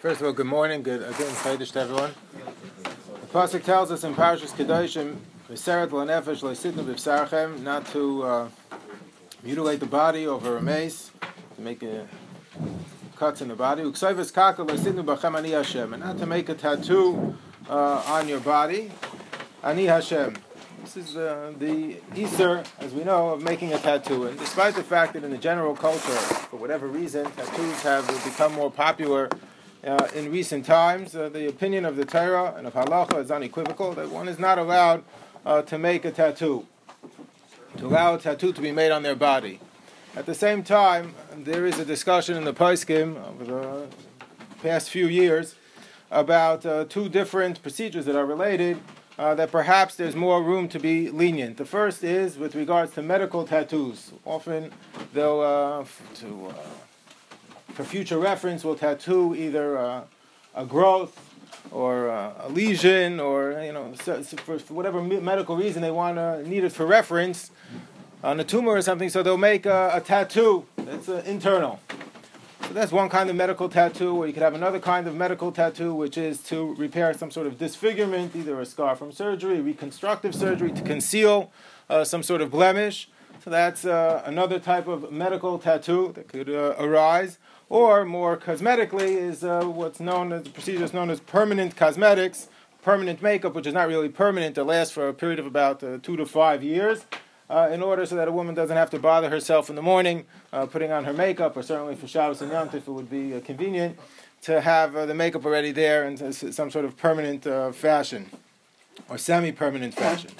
First of all, good morning, good again, Chaydish to everyone. The pasuk tells us in Parashas Kedoshim, "V'seret l'nefesh le'sitnu b'vsarchem," not to uh, mutilate the body over a mace, to make a, cuts in the body. Uksayvus kaka le'sitnu b'chem ani Hashem, and not to make a tattoo uh, on your body. Ani Hashem. This is uh, the Isser, as we know, of making a tattoo. And despite the fact that in the general culture, for whatever reason, tattoos have become more popular uh, in recent times, uh, the opinion of the Torah and of Halacha is unequivocal that one is not allowed uh, to make a tattoo, to allow a tattoo to be made on their body. At the same time, there is a discussion in the Paiskim over the past few years about uh, two different procedures that are related. Uh, that perhaps there's more room to be lenient. The first is with regards to medical tattoos. Often they'll to for future reference, will tattoo either uh, a growth or uh, a lesion or you know so, so for, for, whatever medical reason they want to need it for reference on a tumor or something. So they'll make a, a tattoo that's uh, internal. So that's one kind of medical tattoo, or you could have another kind of medical tattoo, which is to repair some sort of disfigurement, either a scar from surgery, reconstructive surgery, to conceal uh, some sort of blemish. So that's uh, another type of medical tattoo that could uh, arise or more cosmetically is uh, what's known as the procedure is known as permanent cosmetics, permanent makeup, which is not really permanent. It lasts for a period of about uh, two to five years. Uh, in order so that a woman doesn't have to bother herself in the morning uh, putting on her makeup, or certainly for Shabbos and Yom Tov, it would be uh, convenient to have uh, the makeup already there in some sort of permanent fashion or semi-permanent fashion.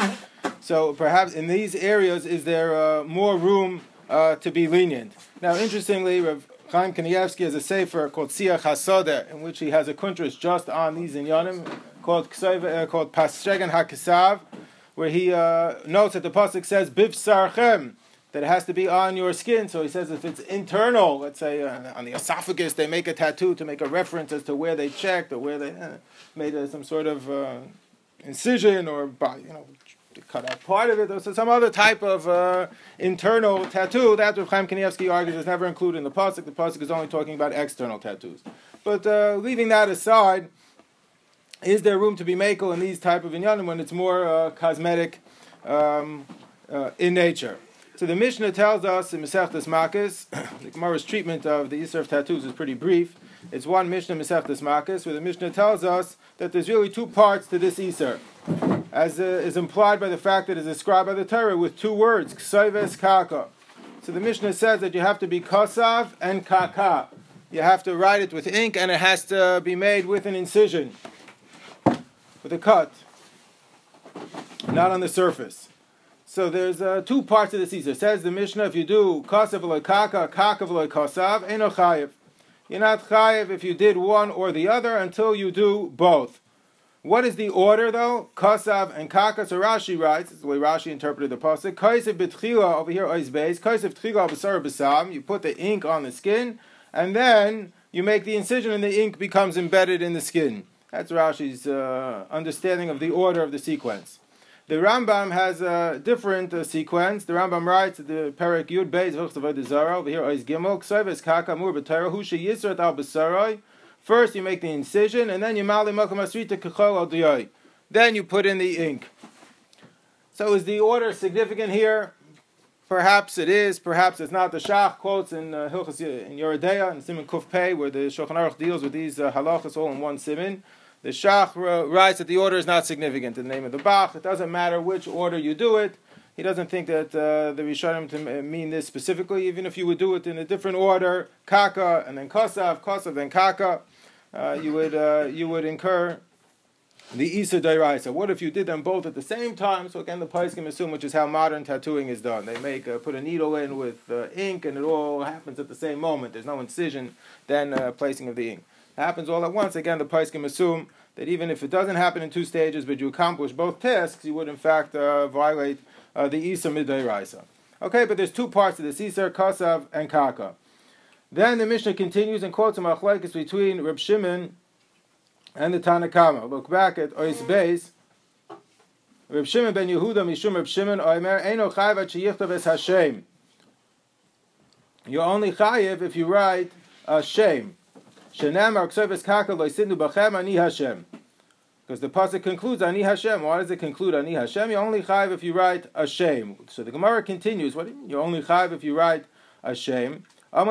So perhaps in these areas, is there more room to be lenient? Now, interestingly, Rav Chaim Kanievsky has a sefer called Siach HaSadeh, in which he has a kuntris just on these inyanim, called, uh, called Pasregan HaKesav, where he uh, notes that the pasuk says Biv Sarchem, that it has to be on your skin. So he says if it's internal, let's say uh, on the esophagus, they make a tattoo to make a reference as to where they checked or where they uh, made some sort of uh, incision or by, you know cut out part of it, or some other type of uh, internal tattoo. That's what Chaim Kanievsky argues is never included in the pasuk. The pasuk is only talking about external tattoos. But uh, leaving that aside, is there room to be makel in these type of inyanim when it's more uh, cosmetic um, uh, in nature? So the Mishnah tells us in Masechtas Makis, the Gemara's treatment of the Isser of tattoos is pretty brief. It's one Mishnah Masechtas Makis, where the Mishnah tells us that there's really two parts to this Isser as uh, is implied by the fact that it is described by the Torah with two words, ksayves kaka. So the Mishnah says that you have to be kasav and kaka. You have to write it with ink and it has to be made with an incision, with a cut, not on the surface. So there's uh, two parts of the Caesar. Says the Mishnah, if you do kasav loy kaka, kaka loy kasav, eno chayiv. You're not chayiv if you did one or the other until you do both. What is the order though? Kasav and Kaka. So Rashi writes, this is the way Rashi interpreted the pasuk. Kaisav betchila over here base. Kaisav tchila b'sar b'sam. You put the ink on the skin, and then you make the incision, and the ink becomes embedded in the skin. That's Rashi's uh, understanding of the order of the sequence. The Rambam has a different uh, sequence. The Rambam writes the Perik Yud Beis over here is Gimel Al First, you make the incision, and then you mali makam asrita kechol al Then you put in the ink. So is the order significant here? Perhaps it is, perhaps it's not. The Shach quotes in uh, Hilchas in Yoreh De'ah and Simon Kuf Pei, where the Shulchan Aruch deals with these uh, halachas all in one simon. The Shach writes that the order is not significant in the name of the Bach. It doesn't matter which order you do it. He doesn't think that uh, the Rishonim to mean this specifically, even if you would do it in a different order, Kaka and then Kosav, Kosav then Kaka uh, you would uh, you would incur the Isa Dairaisa. What if you did them both at the same time? So again, the Paiskim assume, which is how modern tattooing is done. They make uh, put a needle in with uh, ink, and it all happens at the same moment. There's no incision, then uh, placing of the ink. Happens all at once. Again, the Paiskim assume that even if it doesn't happen in two stages, but you accomplish both tasks, you would in fact uh, violate uh, the Isa Midairaisa. Okay, but there's two parts to this: Isar, Kasav, and Kaka. Then the Mishnah continues and quotes a machlekes between Reb Shimon and the Tanakama. Look back at Ois Beis. Reb Shimon ben Yehuda Mishum Reb Shimon Oimer Eino Chayiv At Es Hashem. You're only chayiv if you write a shame. Shenem Arksevis Kaka Loisinu Bachem Ani Hashem. Because the pasuk concludes Ani Hashem. Why does it conclude Ani Hashem? You only chayv if you write Hashem. So the Gemara continues. What do you mean? You only chayv if you write Hashem. Does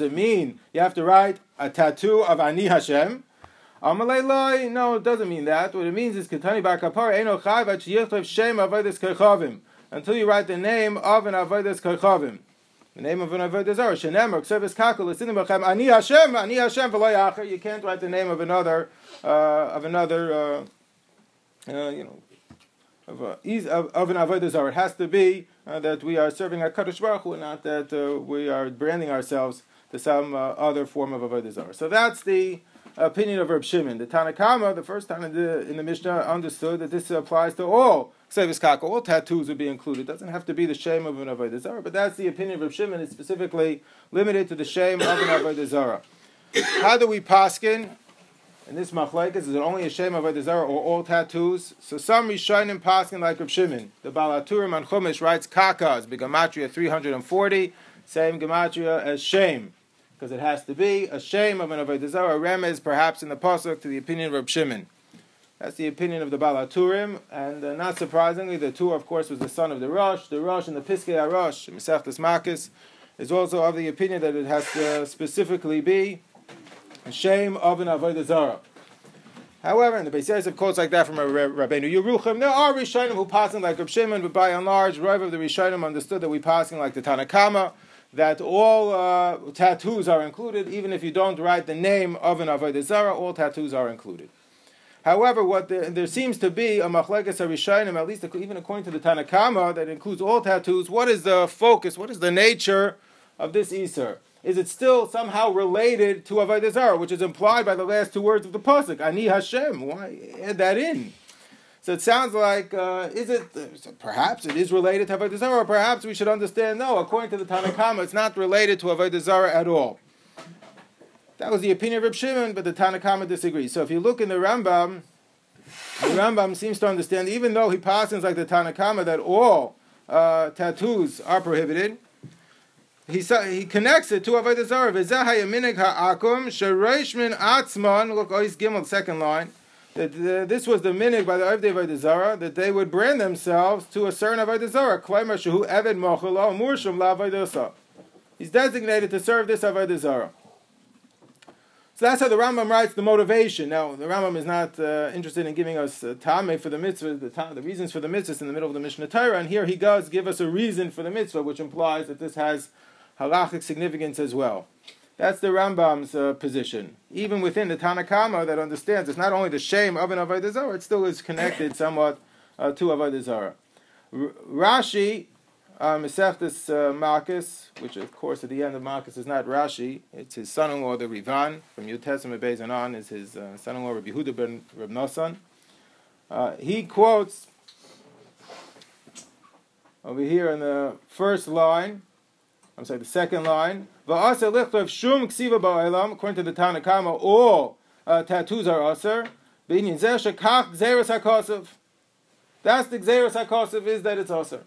it mean you have to write a tattoo of Ani Hashem? No, it doesn't mean that. What it means is Ketani Bar Kapar Eno Chayv Shem Avodas Kechavim until you write the name of an Avodas Kechavim. The name of an Avodah Zarah. Shenem or Ksevis Kakul Lesinim Bachem Ani Hashem Ani Hashem V'Lo You can't write the name of another uh, of another uh, uh, you know of, a, of, of an Avodah Zarah. It has to be uh, that we are serving our Kadosh Baruch Hu, not that uh, we are branding ourselves to some uh, other form of Avodah Zarah. So that's the opinion of Reb Shimon. The Tanakama, the first time in the, in the Mishnah, understood that this applies to all Sevis Kaka, all tattoos would be included. It doesn't have to be the shame of an Avodah Zarah, but that's the opinion of Shimon. It's specifically limited to the shame of an Avodah Zarah. How do we paskin? In this machlekes, is it only a shame of Avodah Zarah or all tattoos? So some Rishonim paskin like Reb Shimon. The Baal HaTurim on Chumash writes Kaka is Gematria 340, same Gematria as shame because it has to be a shame of an avodah zarah. Remez, perhaps in the pasuk, to the opinion of Reb Shimon. That's the opinion of the Baal HaTurim, and uh, not surprisingly, the Tur, of course, was the son of the Rosh. The Rosh and the Piskei HaRosh, Mesechtes Makis, is also of the opinion that it has to specifically be a shame of an avodah zarah. However, in the Beis Yosef quotes like that from a Rabbeinu Yerucham, there are Rishonim who passing like Reb Shimon, but by and large, Rav of the Rishonim understood that we passing like the Tanakama, that all uh, tattoos are included, even if you don't write the name of an Avodah Zarah, all tattoos are included. However, what the, there seems to be a machlekes harishayim, at least even according to the Tanakama, that includes all tattoos. What is the focus? What is the nature of this iser? Is it still somehow related to avodah zarah, which is implied by the last two words of the pasuk? Ani Hashem. Why add that in? So it sounds like, uh, is it, perhaps it is related to Avodah Zarah, or perhaps we should understand, no, according to the Tanakhama, it's not related to Avodah Zarah at all. That was the opinion of Reb Shimon, but the Tanakhama disagrees. So if you look in the Rambam, the Rambam seems to understand, even though he passes like the Tanakhama, that all uh, tattoos are prohibited, he, he connects it to Avodah Zarah. Ha'akum, shereish min atzman, look, Ois Gimel, second line, that this was the minig by the Avodah that they would brand themselves to a certain Avodah Zarah. Klaimer shehu eved murshum la He's designated to serve this Avodah Zarah. So that's how the Rambam writes the motivation. Now, the Rambam is not uh, interested in giving us uh, tame for the mitzvah, the, ta- the reasons for the mitzvahs in the middle of the Mishnah Torah, and here he does give us a reason for the mitzvah, which implies that this has halachic significance as well. That's the Rambam's uh, position. Even within the Tanakama that understands it's not only the shame of an Avodah Zarah, it still is connected somewhat uh, to Avodah Zarah. R- Rashi, uh, Mesechtes uh, Makkos, which of course at the end of Makkos is not Rashi, it's his son-in-law, the Rivan, from Yud Testament and on, is his uh, son-in-law, Rabbi Yehuda ben Nosson. Uh, he quotes over here in the first line, I'm sorry, the second line. shum According to the Tanakama, all uh, tattoos are aser. That's the Xeris HaKosov is that it's aser.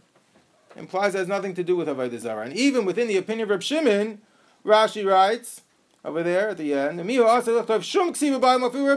Implies it has nothing to do with Avodah Zarah. And even within the opinion of Reb Shimon, Rashi writes over there at the end, Reb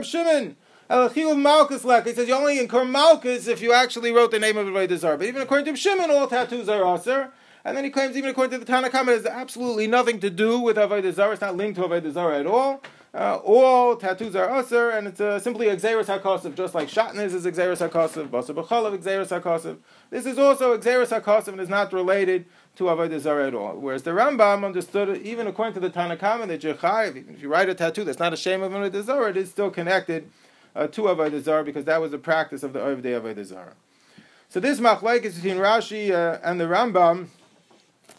Shimon. Elachil Malkus Lek. He says you only incur malchus if you actually wrote the name of Avodah Zarah. But even according to Reb Shimon, all tattoos are aser. And then he claims, even according to the Tanakhama, it has absolutely nothing to do with Avodah Zarah. It's not linked to Avodah Zarah at all. Uh, all tattoos are usher, and it's uh, simply Xeris HaKosav, just like Shatnez is Xeris HaKosav, Basar B'chalav Xeris HaKosav. This is also Xeris HaKosav and is not related to Avodah Zarah at all. Whereas the Rambam understood, even according to the Tanakhama, that Yechayev, even if you write a tattoo that's not a shame of Avodah Zarah, it is still connected uh, to Avodah Zarah because that was the practice of the Ovdei Avodah Zarah. So this machlaik is between Rashi uh, and the Rambam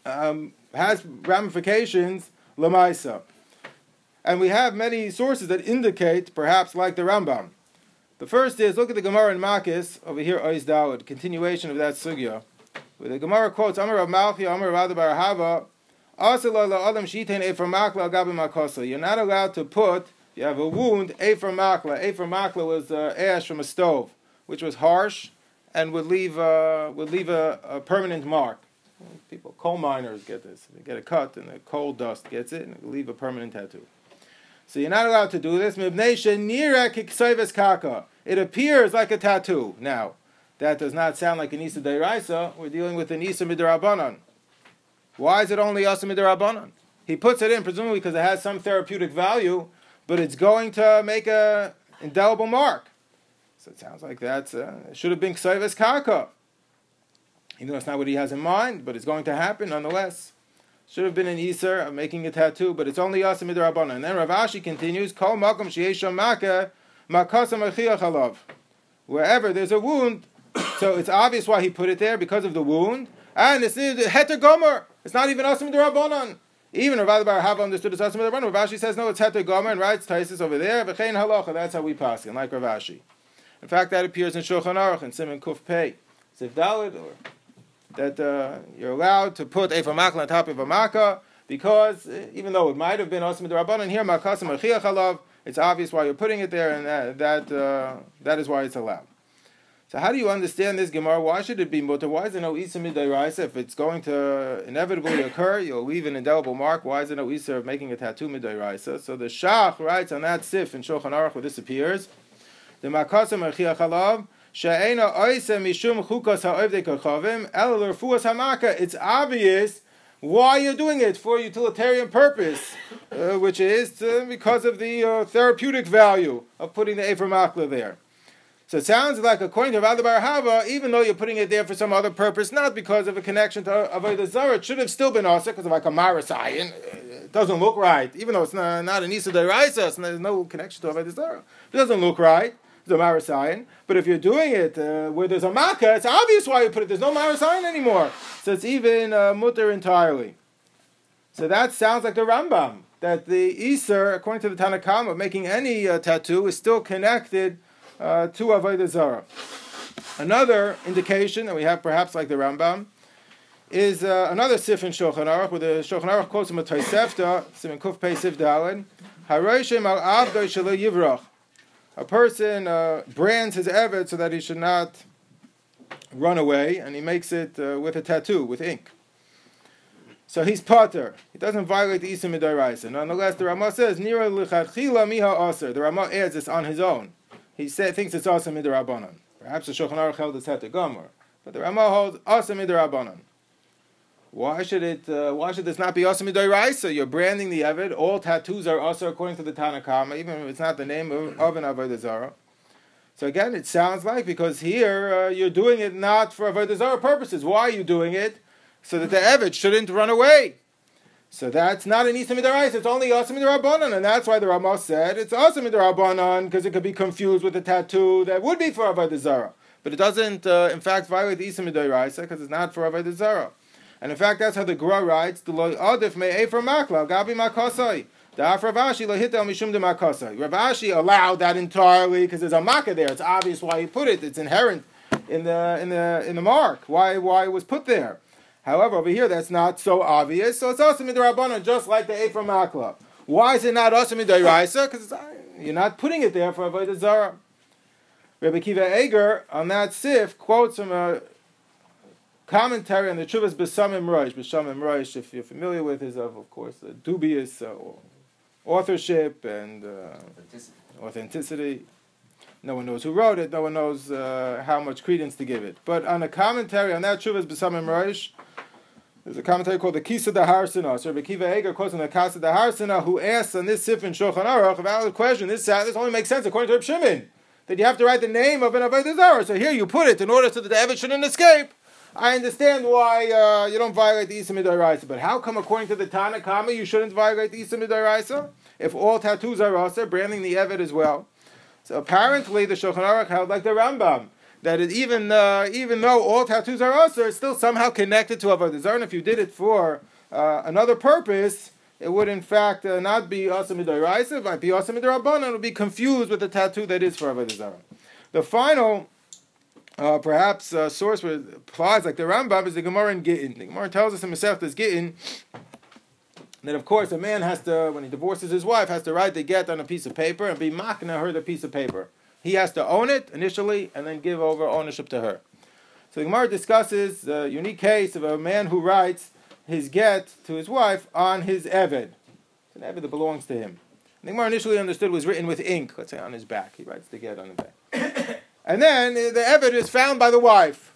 um, has ramifications lemaisa. And we have many sources that indicate, perhaps like the Rambam. The first is look at the Gemara in Makis over here, Ois Dawud, continuation of that sugya, where the Gemara quotes Amar Rav Malchi, Amar Rav Barahava, You're not allowed to put, you have a wound, Ephra Makla. Ephra Makla was uh, ash from a stove, which was harsh and would leave, uh, would leave a, a permanent mark. People, coal miners get this. They get a cut, and the coal dust gets it, and leave a permanent tattoo. So you're not allowed to do this. It appears like a tattoo. Now, that does not sound like an Isa Deiraisa. We're dealing with an Isa Midrabanan. Why is it only Isa Midrabanan? He puts it in presumably because it has some therapeutic value, but it's going to make a indelible mark. So it sounds like that uh, should have been Ksayves Kaka. Even though it's not what he has in mind, but it's going to happen nonetheless. Should have been an Isser of uh, making a tattoo, but it's only us in Midrabanan. And then Rav Ashi continues, Kol Sheyesh Maka. Wherever there's a wound, so it's obvious why he put it there because of the wound. And it's Heter Gomer. It's not even Asim Darabanan. Even Rav Bar have understood it's Asim Darabanan. Rav Ashi says no, it's Heter Gomer and writes Taisis over there. V'chein Halacha. That's how we pass it, like Rav Ashi. In fact, that appears in Shulchan Aruch and Simon Kuf Pei. Or that uh, you're allowed to put a Makla on top of a Makkah because uh, even though it might have been Asim Darabanan here, Makasim Achiach Halav, it's obvious why you're putting it there, and that that, uh, that is why it's allowed. So how do you understand this Gemara? Why should it be mutter? Why is it no isa midairaisa? If it's going to inevitably occur, you'll leave an indelible mark. Why is it no isa of making a tattoo midairaisa? So the Shach writes on that sif in Shulchan Aruch where this appears. The makasam archiach It's obvious why you're doing it for utilitarian purpose, uh, which is because of the uh, therapeutic value of putting the Ephraim there. So it sounds like, according to Rabbi Bar Hava, even though you're putting it there for some other purpose, not because of a connection to Avodah Zarah, it should have still been also because of like a Marasayan. It doesn't look right, even though it's not, not an Isa Deraisa, there's no connection to Avodah Zarah. It doesn't look right. A Marasayan. But if you're doing it uh, where there's a Makkah, it's obvious why you put it. There's no Marasayan anymore. So it's even uh, mutter entirely. So that sounds like the Rambam, that the Isser, according to the Tanakhama, making any uh, tattoo is still connected uh, to Avodah Zarah. Another indication that we have, perhaps like the Rambam, is uh, another sif in Shulchan Aruch, where the Shulchan Aruch quotes from a Tosefta, Simon Kuf Pei Sif Dalin, Haroshim al Abdoi Shalo Yivrach. A person uh, brands his Eved so that he should not run away, and he makes it uh, with a tattoo, with ink. So he's potter. He doesn't violate the Isim Midaraisa. Nonetheless, the Ramah says, Nira Lichachila Miha Aser. The Ramah adds this on his own he said, thinks it's also midrabanan. Perhaps the Shulchan Aruch held it's gomer, but the Ramah holds also midrabanan. Why should it? Uh, why should this not be also midoraisa? You're branding the Evid. All tattoos are also according to the Tanakhama, even if it's not the name of, of an avodah zara. So again, it sounds like because here uh, you're doing it not for avodah zara purposes. Why are you doing it? So that the Evid shouldn't run away. So that's not an Isa Midarais, it's only Asa Midarabanan, and that's why the Ramah said it's Asa Midarabanan, because it could be confused with a tattoo that would be for Avodah Zarah. But it doesn't, uh, in fact, violate the Isa Midaraisa, because it's not for Avodah Zarah. And in fact, that's how the Gra writes, the Loi Adif Me Efer Makla, Gabi Makasai. The Afravashi Lahitel Mishum de Makasai. Ravashi allowed that entirely because there's a Makkah there. It's obvious why he put it. It's inherent in the in the in the mark. Why why it was put there. However, over here that's not so obvious, so it's also midrabanan, just like the Ephraim Akla. Why is it not also midraisa? Because uh, you're not putting it there for avodah zara. Rabbi Kiva Eiger on that sif quotes from a commentary on the Chuvas Besamim Rosh. Besamim Rosh, if you're familiar with, is of, of course, dubious uh, authorship and uh, authenticity. authenticity. No one knows who wrote it. No one knows uh, how much credence to give it. But on a commentary on that Chuvas Besamim Rosh, there's a commentary called the Kisa da Harsina. So Rabbi Kiva Eiger quotes on the Kisa da Harsina, who asks on this Sif in Shulchan Aruch, a valid question. This, uh, this only makes sense according to Reb Shimon, that you have to write the name of an Avodah Zarah. So here you put it in order so that the Evid shouldn't escape. I understand why uh, you don't violate the Isa Midairaisa, but how come according to the Tana Kama you shouldn't violate the Isa Midairaisa? If all tattoos are also branding the Evid as well. So apparently the Shulchan Aruch held like the Rambam that it, even uh, even though all tattoos are also, it's still somehow connected to avodah zarah. If you did it for uh, another purpose, it would in fact uh, not be asa midoraisa, it might be asa. It would be confused with the tattoo that is for avodah zarah. The final. Uh, perhaps a source where it applies like the Rambam is the Gemara in Gittin. The Gemara tells us in Masechtas Gittin that of course a man has to, when he divorces his wife, has to write the get on a piece of paper and be makna her the piece of paper. He has to own it initially and then give over ownership to her. So the Gemara discusses the unique case of a man who writes his get to his wife on his Eved. It's an Eved that belongs to him. The Gemara initially understood was written with ink, let's say on his back. He writes the get on the back. And then the Eved is found by the wife.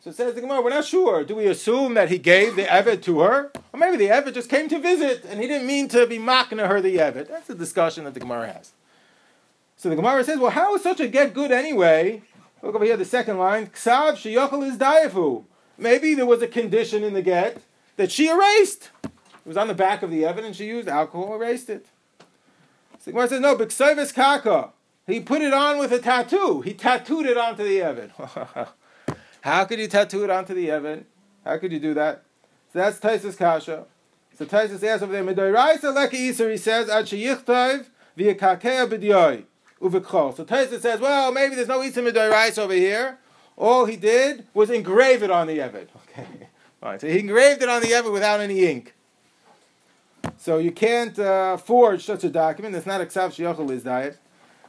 So it says the Gemara, we're not sure. Do we assume that he gave the Eved to her? Or maybe the Eved just came to visit and he didn't mean to be mocking her the Eved. That's the discussion that the Gemara has. So the Gemara says, well, how is such a get good anyway? Look over here, the second line. Ksav sheyachal is daifu. Maybe there was a condition in the get that she erased. It was on the back of the evidence. She used alcohol, erased it. So the Gemara says, no, b'ksayvis kaka. He put it on with a tattoo. He tattooed it onto the evid. How could you tattoo it onto the evid? How could you do that? So that's Taisus Kasha. So Taisus asks over there, Midoiraisa leki Iser, he says, Ad sheyichtayv v'yakakea b'dyoy uvikol. So Taisus says, well, maybe there's no Iser Midoiraisa over here. All he did was engrave it on the evid. Okay. All right, so he engraved it on the evid without any ink. So you can't uh, forge such a document. It's not sheyachol is diet.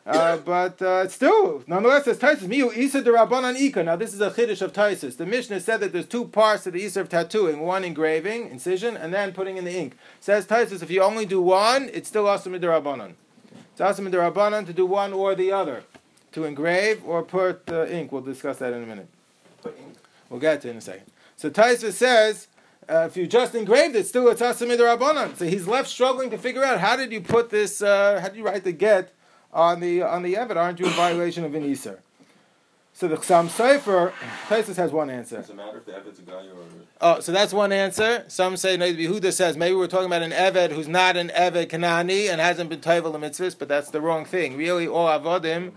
Uh, but uh, still, nonetheless, it's Taisus. Miu Isa de Rabbanan Ika. Now, this is a chiddush of Taisus. The Mishnah said that there's two parts to the Isa of tattooing: one engraving, incision, and then putting in the ink. Says Taisus, if you only do one, it's still awesome de Rabbanan. It's awesome de Rabbanan to do one or the other, to engrave or put uh, ink. We'll discuss that in a minute. We'll get to it in a second. So Taisus says. Uh, if you just engraved it, still it's asamid rabbanan. So he's left struggling to figure out how did you put this, uh, how did you write the get on the on the Evid, aren't you in violation of an Iser? So the Chasam Sofer, Taisus has one answer. Does it matter if the Evid's a guy or? Oh, so that's one answer. Some say Nabi Yehuda says maybe we're talking about an Eved who's not an Eved Kanani and hasn't been Taival the mitzvahs, but that's the wrong thing. Really, all avodim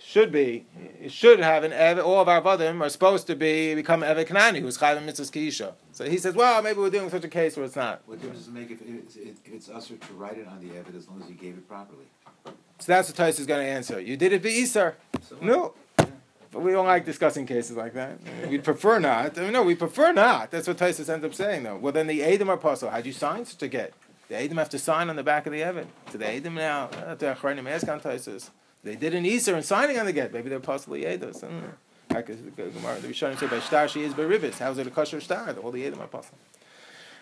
should be should have an Eved. All of our avodim are supposed to be become Eved Kanani who's Chayv mitzvahs Kiisha. So he says, well, maybe we're dealing with such a case where it's not. What difference does it make if it's, if it's usher to write it on the Evid as long as you gave it properly? So that's what Tais is going to answer. You did it Isar. So No. But we don't like discussing cases like that. We'd prefer not. I mean, no, we prefer not. That's what Taisus ends up saying, though. Well, then the Adam are possible. How'd you sign such a get? The Adam have to sign on the back of the Evan. So the Adam now, uh, the Achronim ask on Taisus. They did an Isar and signing on the get. Maybe they're possibly Ados. Like the Rishonim say by Shtar she is by Beribis. How's it a kosher Shtar? All the Adam are possible.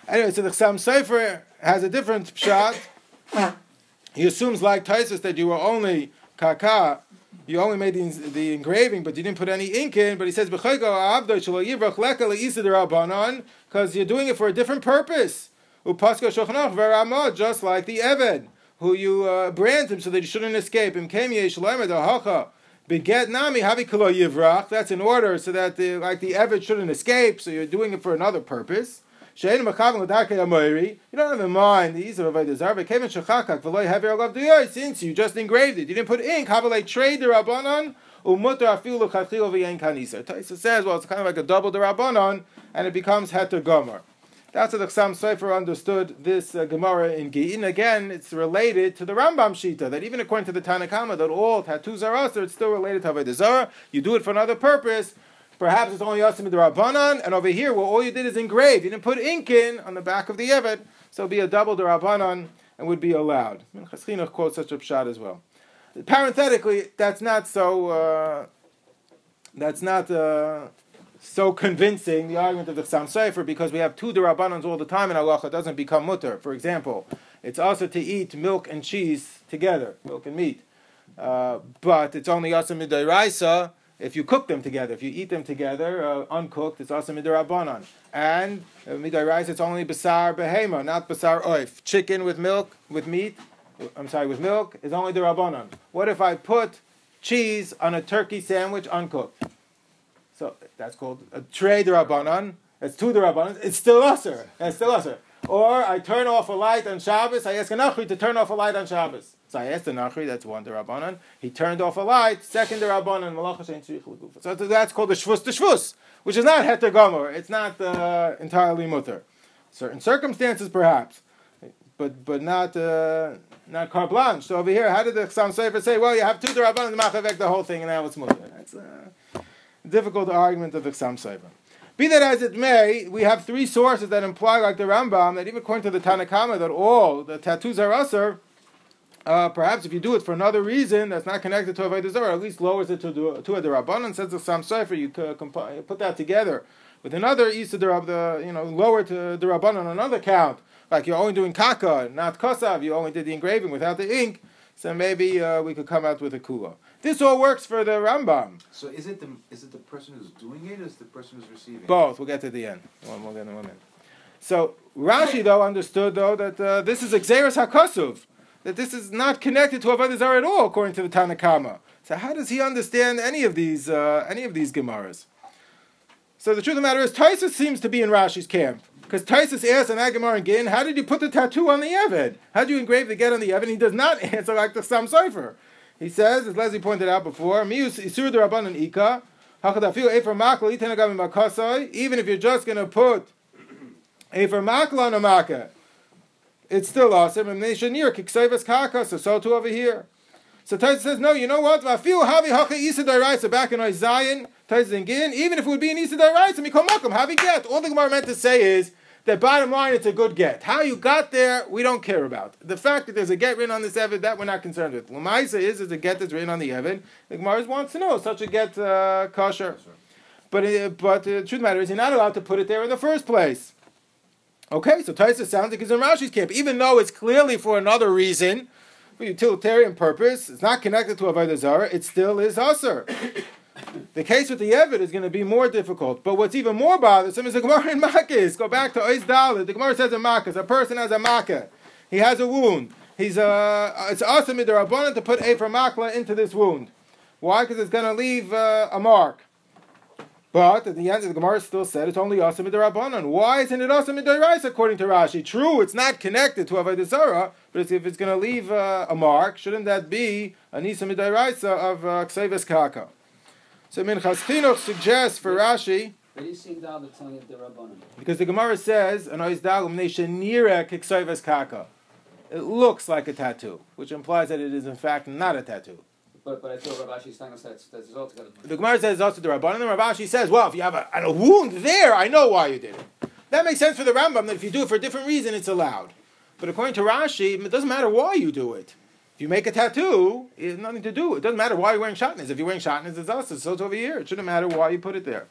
Anyway, so the Chasam Sofer has a different shot. He assumes, like Taisus, that you were only kaka, you only made the, the engraving, but you didn't put any ink in. But he says, because you're doing it for a different purpose. Just like the Eved, who you uh, brand him so that he shouldn't escape. Beget nami havi. That's in order so that the, like the Eved shouldn't escape. So you're doing it for another purpose. You don't have in mind the ease of Avodah Zarah. Kevin shechakak v'loy hever alav diyoi. Since you just engraved it, you didn't put ink. Havalei trade the rabbanon umutar afilu chachil v'yen kanisa. Taisa says, well, it's kind of like a double the rabbanon, and it becomes heter gomer. That's what the Chasam Sofer understood this uh, Gemara in Gittin. Again, it's related to the Rambam Shita, that even according to the Tanakhama, that all tattoos are usher, it's still related to Avodah. You do it for another purpose, Perhaps it's only Yasim Rabbanan, and over here, well, all you did is engrave. You didn't put ink in on the back of the Evet, so it'd be a double Rabbanan and would be allowed. I mean, Chaschina quotes such a pshat as well. Parenthetically, that's not so. Uh, that's not uh, so convincing the argument of the Chasam Sofer because we have two derabbanans all the time in halacha. Doesn't become mutter. For example, it's also to eat milk and cheese together, milk and meat, uh, but it's only yasim midairaisa if you cook them together, if you eat them together, uh, uncooked, it's also midirabanan. And uh, rice, it's only basar behema, not basar oif. Chicken with milk, with meat, I'm sorry, with milk is only the rabbanon. What if I put cheese on a turkey sandwich uncooked? So that's called a tray the rabbanon. It's two the rabbanon. It's still usher. It's still usher. Or I turn off a light on Shabbos. I ask a nachri to turn off a light on Shabbos. So I asked the Nachri, that's one Derabanan. He turned off a light, second Derabanan, So that's called the Shvus to Shvus, which is not Heter Gomer. It's not uh, entirely Mutter. Certain circumstances, perhaps, but but not uh, not carte blanche. So over here, how did the Chasam Sofer say, well, you have two Derabanan, the Machavek, the whole thing, and now it's Mutter? That's a difficult argument of the Chasam Sofer. Be that as it may, we have three sources that imply, like the Rambam, that even according to the Tanakhama, that all the tattoos are usher Uh, perhaps if you do it for another reason that's not connected to Avodah Zarah, at least lowers it to, to a Derabanan, says the Sam Sefer, you could put that together. With another Isa the you know, lower to the Derabanan on another count, like you're only doing Kaka, not Kosav, you only did the engraving without the ink, so maybe uh, we could come out with a Kula. This all works for the Rambam. So is it the is it the person who's doing it, or is the person who's receiving? Both. We'll get to the end. One, we'll get in a minute. So Rashi though understood though that uh, this is Xeris Hakasuv, that this is not connected to Avodah Zarah at all, according to the Tanakama. So how does he understand any of these uh, any of these Gemaras? So the truth of the matter is, Taisus seems to be in Rashi's camp. Because Taisus asks an Agamar and Gin, how did you put the tattoo on the Evid? How did you engrave the get on the Evid? He does not answer like the Sam Sofer. He says, as Leslie pointed out before, even if you're just going to put Efer Makla on a Makkah, it's still awesome. And they should near Kiksevas Kaka, so so too over here. So Taisa says, no, you know what? Vafiu Havi Hacha Isa Dairaisa back in Zion, Taisa Gin, even if it would be an Isa Dairaisa, Mikol Makom, Havi Get. All the Gemara meant to say is, that bottom line, it's a good get. How you got there, we don't care about. The fact that there's a get written on this Evid, that we're not concerned with. Lamaisa is, is a get that's written on the Evid. The Gemara wants to know, such a get uh, kosher. But, uh, but uh, the truth of the matter is, you're not allowed to put it there in the first place. Okay, so Taisa sounds like he's in Rashi's camp, even though it's clearly for another reason, for utilitarian purpose, it's not connected to Avodah Zarah, it still is Asr. The case with the Evid is going to be more difficult. But what's even more bothersome is the Gemara in Makkah. Go back to Ois Dalit. The Gemara says in Makkah, a person has a Makkah. He has a wound. He's uh, it's awesome in the to put Ephra Makla into this wound. Why? Because it's going to leave uh, a mark. But at the end, of the Gemara still said it's only awesome in the. Why isn't it awesome in the according to Rashi? True, it's not connected to Avodah Zarah, but if it's going to leave uh, a mark, shouldn't that be a Nisa Midairaisa of uh, Kaka? So Minchas Chinuch suggests for Rashi. Because the Gemara says, It looks like a tattoo, which implies that it is in fact not a tattoo. But, but I thought Rav Ashi telling us that's, that's altogether. The Gemara says also the Rabban, and the Rav Ashi says, well, if you have a, a wound there, I know why you did it. That makes sense for the Rambam that if you do it for a different reason, it's allowed. But according to Rashi, it doesn't matter why you do it. If you make a tattoo, it has nothing to do. It doesn't matter why you're wearing shatnez. If you're wearing shatnez, it's us. It's so over here. It shouldn't matter why you put it there.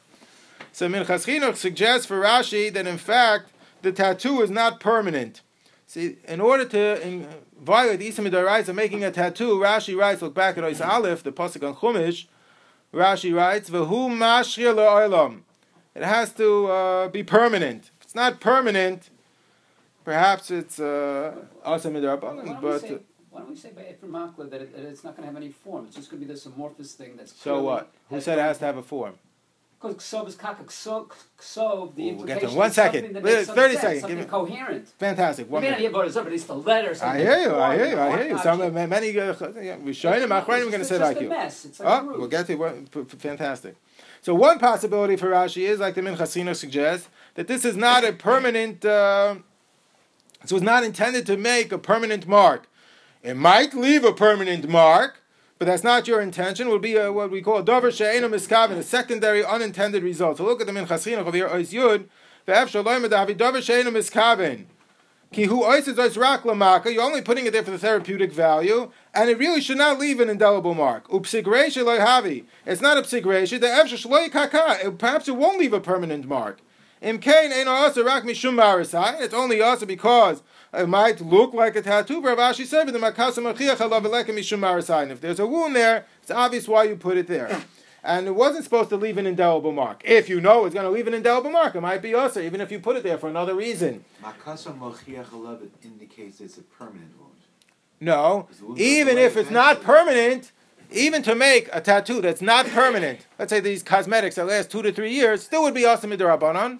So Minchas Chinuch suggests for Rashi that in fact the tattoo is not permanent. See, in order to in, violate the Isa rights of making a tattoo, Rashi writes, look back at Ois Aleph, the Pasuk on Chumash, Rashi writes, V'hu mashir le'olam. It has to uh, be permanent. If it's not permanent, perhaps it's uh, Asa Midrabanan, but... Why don't we say by Ephraim Makla that, it, that it's not going to have any form? It's just going to be this amorphous thing that's. So what? Who said it has to have a form? Because ksov is kaka. Ksov, ksov the we'll get to one second. Thirty sense, seconds. Something coherent. Fantastic. One minute. Not but it's the letter. I hear you. I hear you. I hear you. Some uh, many we show him. We're going to say like you. It's like oh, we'll get to fantastic. So one possibility for Rashi is, like the Minchasino suggests, that this is not a permanent. Uh, so it's not intended to make a permanent mark. It might leave a permanent mark, but that's not your intention. It would be a, what we call a dover she'ena miskavin, a secondary unintended result. So look at the minchas chinuch over here, ois yud, ve'ef shalom edavi dover she'ena miskavin. Ki hu ois is ois rak lamaka, you're only putting it there for the therapeutic value, and it really should not leave an indelible mark. Upsigresha loy havi. It's not a psigresha, the efsha shloy kaka, perhaps it won't leave a permanent mark. Imkain ein also rak mishum It's only also because it might look like a tattoo. Rav Ashi said, If there's a wound there, it's obvious why you put it there. And it wasn't supposed to leave an indelible mark. If you know it's going to leave an indelible mark, it might be also, even if you put it there for another reason. indicates it's a permanent wound. No, even if it's not permanent, even to make a tattoo that's not permanent, let's say these cosmetics that last two to three years, still would be awesome midrabanan.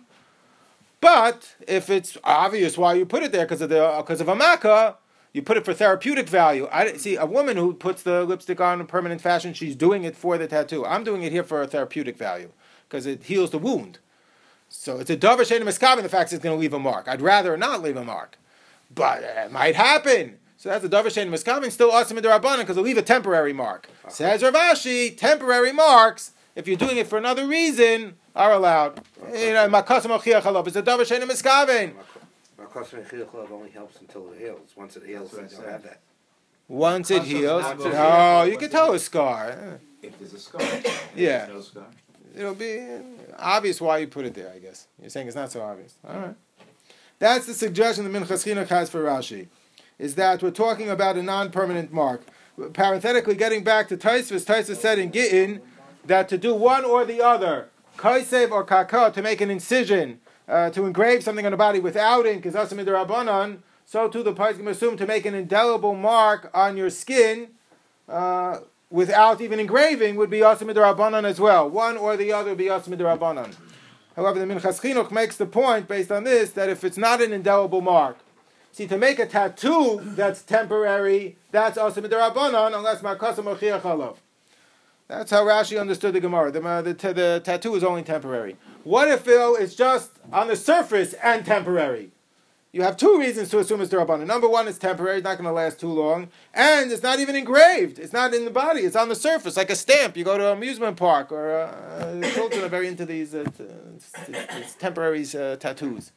But if it's obvious why you put it there because of the because of a makkah, you put it for therapeutic value. I see a woman who puts the lipstick on in permanent fashion. She's doing it for the tattoo. I'm doing it here for a therapeutic value because it heals the wound. So it's a davar shein miskabin. The fact it's going to leave a mark. I'd rather not leave a mark, but it might happen. So that's a davar shein miskabin. Still awesome in the because it'll leave a temporary mark. Okay. Says Ravashi, temporary marks. If you're doing it for another reason, are allowed. You know, makasim ochiach halav. It's a davar shein miskaven. Makasim ochiach halav only helps until it heals. Once it heals, you don't have that. Once it heals, oh, you can tell a scar. If there's a scar. Yeah. no scar. It'll be uh, obvious why you put it there. I guess you're saying it's not so obvious. All right. That's the suggestion that Minchas Chinuch has for Rashi, is that we're talking about a non-permanent mark. Parenthetically, getting back to Taisvis, Taisvis said in Gittin that to do one or the other, kaisev or kaka, to make an incision, uh, to engrave something on the body without ink, is asim rabbanon. So too the Paiskim assume to make an indelible mark on your skin, uh, without even engraving would be asim rabbanon as well. One or the other would be asim rabbanon. However, the Minchas Chinuch makes the point based on this that if it's not an indelible mark, see to make a tattoo that's temporary, that's asim rabbanon unless markasa mochiach alav. That's how Rashi understood the Gemara. The, uh, the, the, the tattoo is only temporary. What if it's just on the surface and temporary? You have two reasons to assume it's Rabbanan. Number one, it's temporary, it's not going to last too long, and it's not even engraved. It's not in the body, it's on the surface, like a stamp. You go to an amusement park, or uh, children are very into these, uh, t- these temporary uh, tattoos.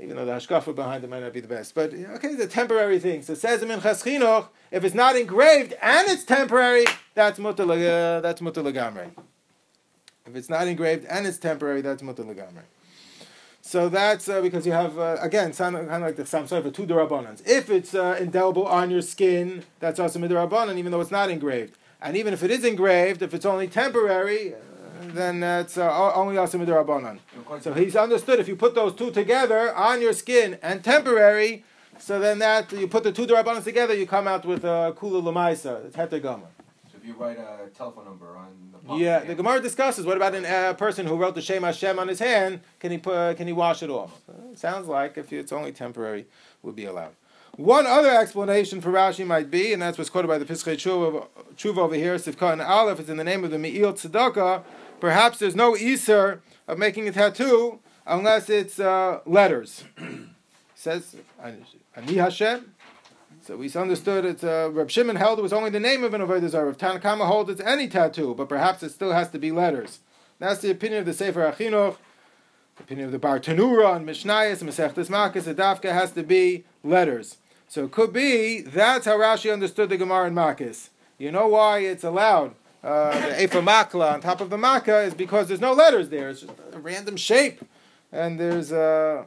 Even though the hashkafa behind it might not be the best. But, okay, the temporary things. So it says in Minchas Chinuch, if it's not engraved and it's temporary, that's mutter uh, that's. If it's not engraved and it's temporary, that's mutter. So that's uh, because you have uh, again kind of like the samsar for two derabbanans. If it's uh, indelible on your skin, that's also midrabbanan, even though it's not engraved. And even if it is engraved, if it's only temporary, then that's uh, only also midrabbanan. So he's understood if you put those two together on your skin and temporary, so then that you put the two derabbanans together, you come out with a kula lamaisa. It's hetergama. So if you write a telephone number on the palm Yeah, the your Gemara discusses what about a uh, person who wrote the Shem Hashem on his hand? Can he put, can he wash it off? Uh, sounds like if it's only temporary, would be allowed. One other explanation for Rashi might be, and that's what's quoted by the Pischei Tshuva over here, Sivka and Aleph, it's in the name of the Me'il Tzedakah. Perhaps there's no Iser of making a tattoo unless it's uh, letters. says Ani Hashem. So we understood it. Uh, Reb Shimon held it was only the name of an avodah zarah. Tanakama holds it's any tattoo, but perhaps it still has to be letters. That's the opinion of the Sefer HaChinuch. The opinion of the Bartenura and Mishnayos and Masechtas Makkos. The Dafka has to be letters. So it could be that's how Rashi understood the Gemara in Makkos. You know why it's allowed? Uh, the Efa Makla on top of the Makkah is because there's no letters there. It's just a random shape, and there's uh,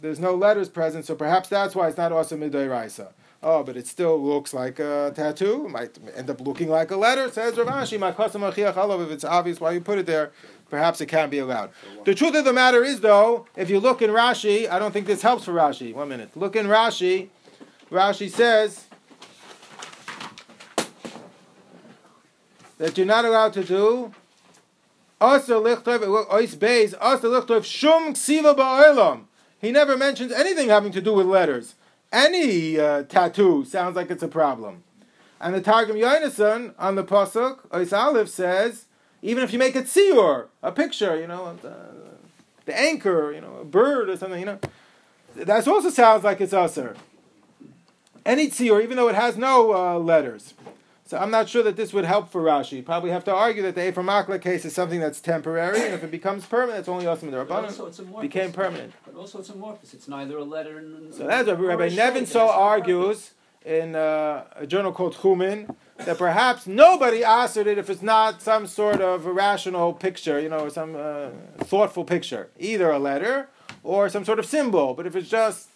there's no letters present. So perhaps that's why it's not also midday raisa. Oh, but it still looks like a tattoo. It might end up looking like a letter. Says Rav Ashi, "Makasam achiach alav." If it's obvious why you put it there, perhaps it can't be allowed. The truth of the matter is, though, if you look in Rashi, I don't think this helps for Rashi. One minute. Look in Rashi. Rashi says that you're not allowed to do. Asa lichtov ois beis. Asa lichtov shum ksiva ba'olam. He never mentions anything having to do with letters. Any uh, tattoo sounds like it's a problem. And the Targum Yonason on the pasuk Ois Aleph says, even if you make a tzior, a picture, you know, the, the anchor, you know, a bird or something, you know, that also sounds like it's usher. Any tzior, even though it has no uh, letters. So I'm not sure that this would help for Rashi. You probably have to argue that the Ephraim Makla case is something that's temporary, and if it becomes permanent, it's only Yosim But Rabbanan. also it's amorphous. became permanent. But also it's amorphous. It's neither a letter and So that's what Rabbi. Nebenzahl argues in uh, a journal called Chumin that perhaps nobody answered it if it's not some sort of rational picture, you know, or some uh, thoughtful picture, either a letter or some sort of symbol. But if it's just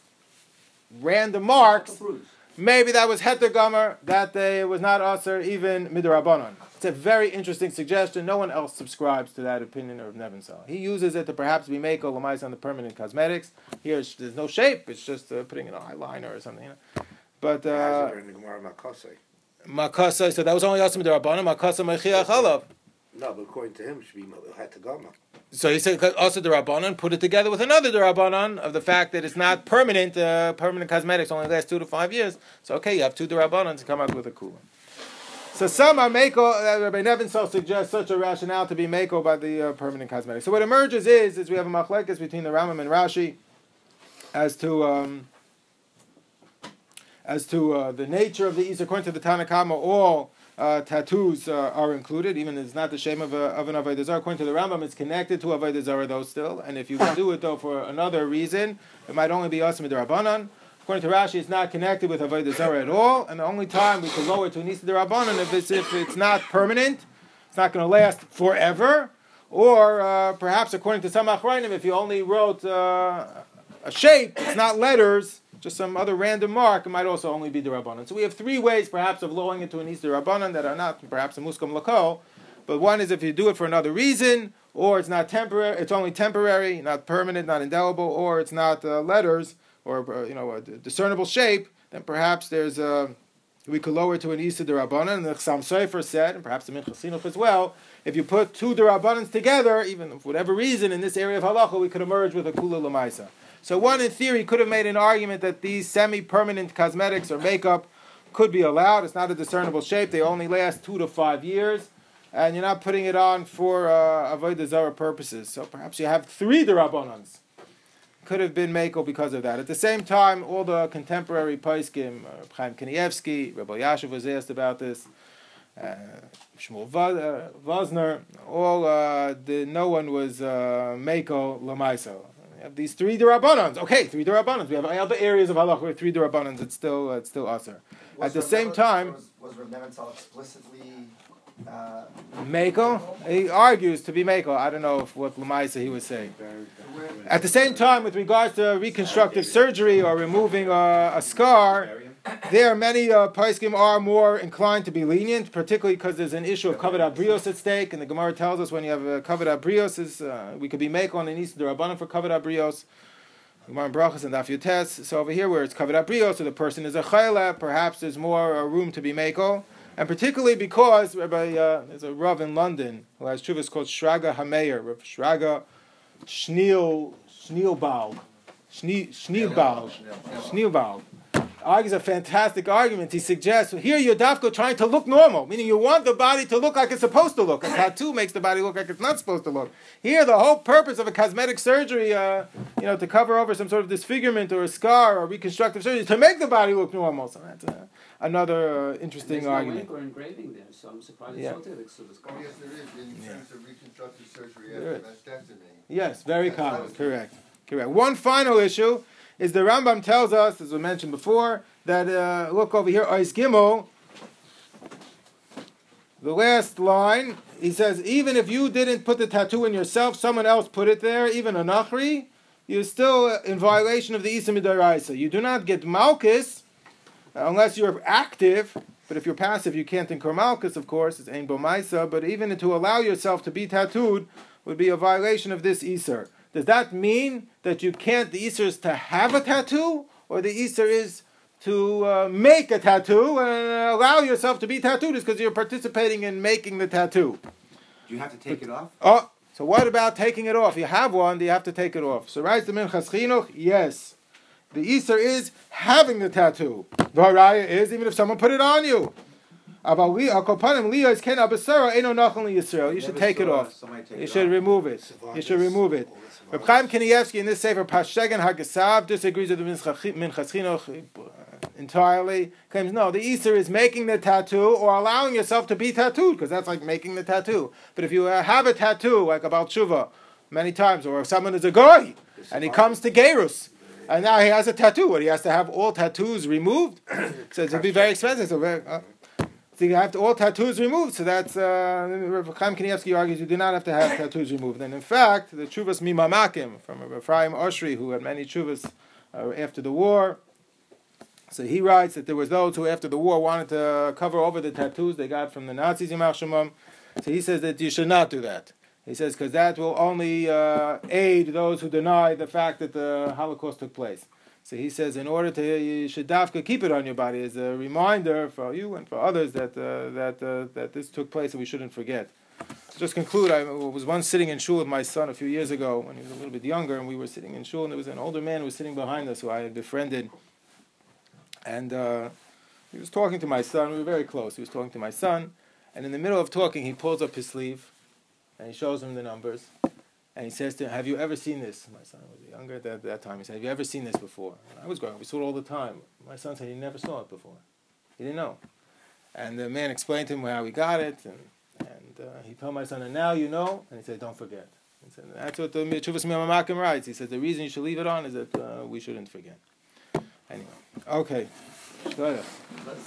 random marks, Like a bruise. Maybe that was hetergomer, that they was not usher even midrabanon. It's a very interesting suggestion. No one else subscribes to that opinion of Nebenzahl. He uses it to perhaps be make lamais on the permanent cosmetics. Here, there's no shape. It's just uh, putting an eyeliner or something. You know? But uh, in the Gemara Makasei. makasa, so that was only also midrabanon. Makasa mechiach halav. No, but according to him, it should be Hatagama. So he said also the Rabbanon, put it together with another Rabbanon of the fact that it's not permanent, uh, permanent cosmetics only lasts two to five years. So okay, you have two Rabbanons to come up with a kula. So some are mako, uh, Rabbi Nebenzahl suggests such a rationale to be mako by the uh, permanent cosmetics. So what emerges is, is we have a machlekes between the Rambam and Rashi as to um, as to uh, the nature of the East. According to the Tanakhama, all uh, tattoos uh, are included, even if it's not the shame of, a, of an Avodah Zarah. According to the Rambam, it's connected to Avodah Zarah though still. And if you do it though for another reason, it might only be Asim Rabbanan. According to Rashi, it's not connected with Avodah Zarah at all, and the only time we can lower it to an Isa Rabbanon if it's if it's not permanent, it's not going to last forever, or uh, perhaps according to some Achrayim, if you only wrote uh, a shape, it's not letters, just some other random mark, it might also only be the Rabbanon. So we have three ways, perhaps, of lowering it to an Isser Rabbanon that are not perhaps a Muskam Lako, but one is if you do it for another reason, or it's not temporary, it's only temporary, not permanent, not indelible, or it's not uh, letters or uh, you know a discernible shape, then perhaps there's a we could lower it to an Isser Derabanan, and the Chassam Sofer said, and perhaps the Minchas Chinuch as well, if you put two Derabanans together, even for whatever reason, in this area of Halacha, we could emerge with a Kula Lamaisa. So one, in theory, could have made an argument that these semi-permanent cosmetics or makeup could be allowed. It's not a discernible shape. They only last two to five years. And you're not putting it on for uh, Avodah Zarah purposes. So perhaps you have three Derabanans could have been Mako because of that. At the same time, all the contemporary Paiskim, uh, Chaim Kanievsky, Rabbi Yashiv was asked about this, uh, Shmuel Wosner, uh, all, uh, the, no one was uh, Mako Lamaiso. Have these three Derabanans. Okay, three Derabanans. We have other areas of halach with three Derabanans. It's still, it's still Aser. At the same time, was, was Reb explicitly uh, Mako? He argues to be Mako. I don't know if what Lamaisa he was saying. At the same time, with regards to reconstructive surgery or removing a, a scar, there many uh, Paiskim are more inclined to be lenient, particularly because there's an issue of kavod abrios at stake, and the Gemara tells us when you have a kavod abrios, is uh, we could be Mako on an East Rabbanim for kavod abrios. Gemara Brachas and Daf Yutes. So over here, where it's kavod abrios, so the person is a chayla, perhaps there's more uh, room to be Mako and particularly because Rabbi, uh, there's a Rav in London who has chuvas called Shraga Hameir, Rav Shraga Schneil Schneilbaum, Schneilbaum, Schneilbaum argues a fantastic argument. He suggests here you're dafko trying to look normal, meaning you want the body to look like it's supposed to look. A tattoo makes the body look like it's not supposed to look. Here, the whole purpose of a cosmetic surgery, uh, you know, to cover over some sort of disfigurement or a scar or reconstructive surgery, is to make the body look normal. So that's uh, another uh, interesting There's argument. No or engraving there, so I'm surprised Yeah. it's so so Oh, yes, there is, in Yeah. terms of reconstructive surgery after mastectomy. Yes, very That's common. Correct. Correct. One final issue is the Rambam tells us, as we mentioned before, that uh, look over here, Ois Gimel. The last line, he says, even if you didn't put the tattoo in yourself, someone else put it there, even a Nachri, you're still in violation of the Isser. You do not get Malchus unless you're active, but if you're passive, you can't incur Malchus, of course, it's Ein but even to allow yourself to be tattooed would be a violation of this Isser. Does that mean that you can't, the Isser is to have a tattoo, or the Isser is to uh, make a tattoo and allow yourself to be tattooed is because you're participating in making the tattoo. Do you have to take it off? Oh, so what about taking it off? You have one, do you have to take it off? So writes the Minchas Chinuch, yes. The Isser is having the tattoo. The Haraya is even if someone put it on you. Aval li- al kol li is ken abasara, eino nachon li Yisrael. You should take it off. You should remove it. You should remove it. Reb Chaim Kanievsky in this Sefer Pashegan Hagasav disagrees with the Minchas Chinuch entirely. Claims no, the Isser is making the tattoo or allowing yourself to be tattooed because that's like making the tattoo. But if you uh, have a tattoo like about Shuva many times, or if someone is a goy and he comes to Gerus. And now he has a tattoo. What he has to have all tattoos removed. so it'll be very expensive. So, very, uh, so you have to, all tattoos removed. So that's uh, Chaim Kanievsky argues you do not have to have tattoos removed. And in fact, the chuvas mimamakim from Ephraim Oshry, who had many chuvas uh, after the war. So he writes that there was those who after the war wanted to cover over the tattoos they got from the Nazis. So he says that you should not do that. He says because that will only uh, aid those who deny the fact that the Holocaust took place. So he says, in order to, you should dafka keep it on your body as a reminder for you and for others that uh, that uh, that this took place and we shouldn't forget. To just conclude, I was once sitting in shul with my son a few years ago when he was a little bit younger, and we were sitting in shul, and there was an older man who was sitting behind us who I had befriended, and uh, he was talking to my son. We were very close. He was talking to my son, and in the middle of talking, he pulls up his sleeve, and he shows him the numbers. And he says to him, Have you ever seen this? My son was younger at that, that time. He said, Have you ever seen this before? And I was growing up. We saw it all the time. My son said he never saw it before. He didn't know. And the man explained to him how he got it. And, and uh, he told my son, And now you know. And he said, Don't forget. He said, That's what the Chuvas Miyamakim writes. He said, The reason you should leave it on is that uh, we shouldn't forget. Anyway, okay. Shloya. Let's-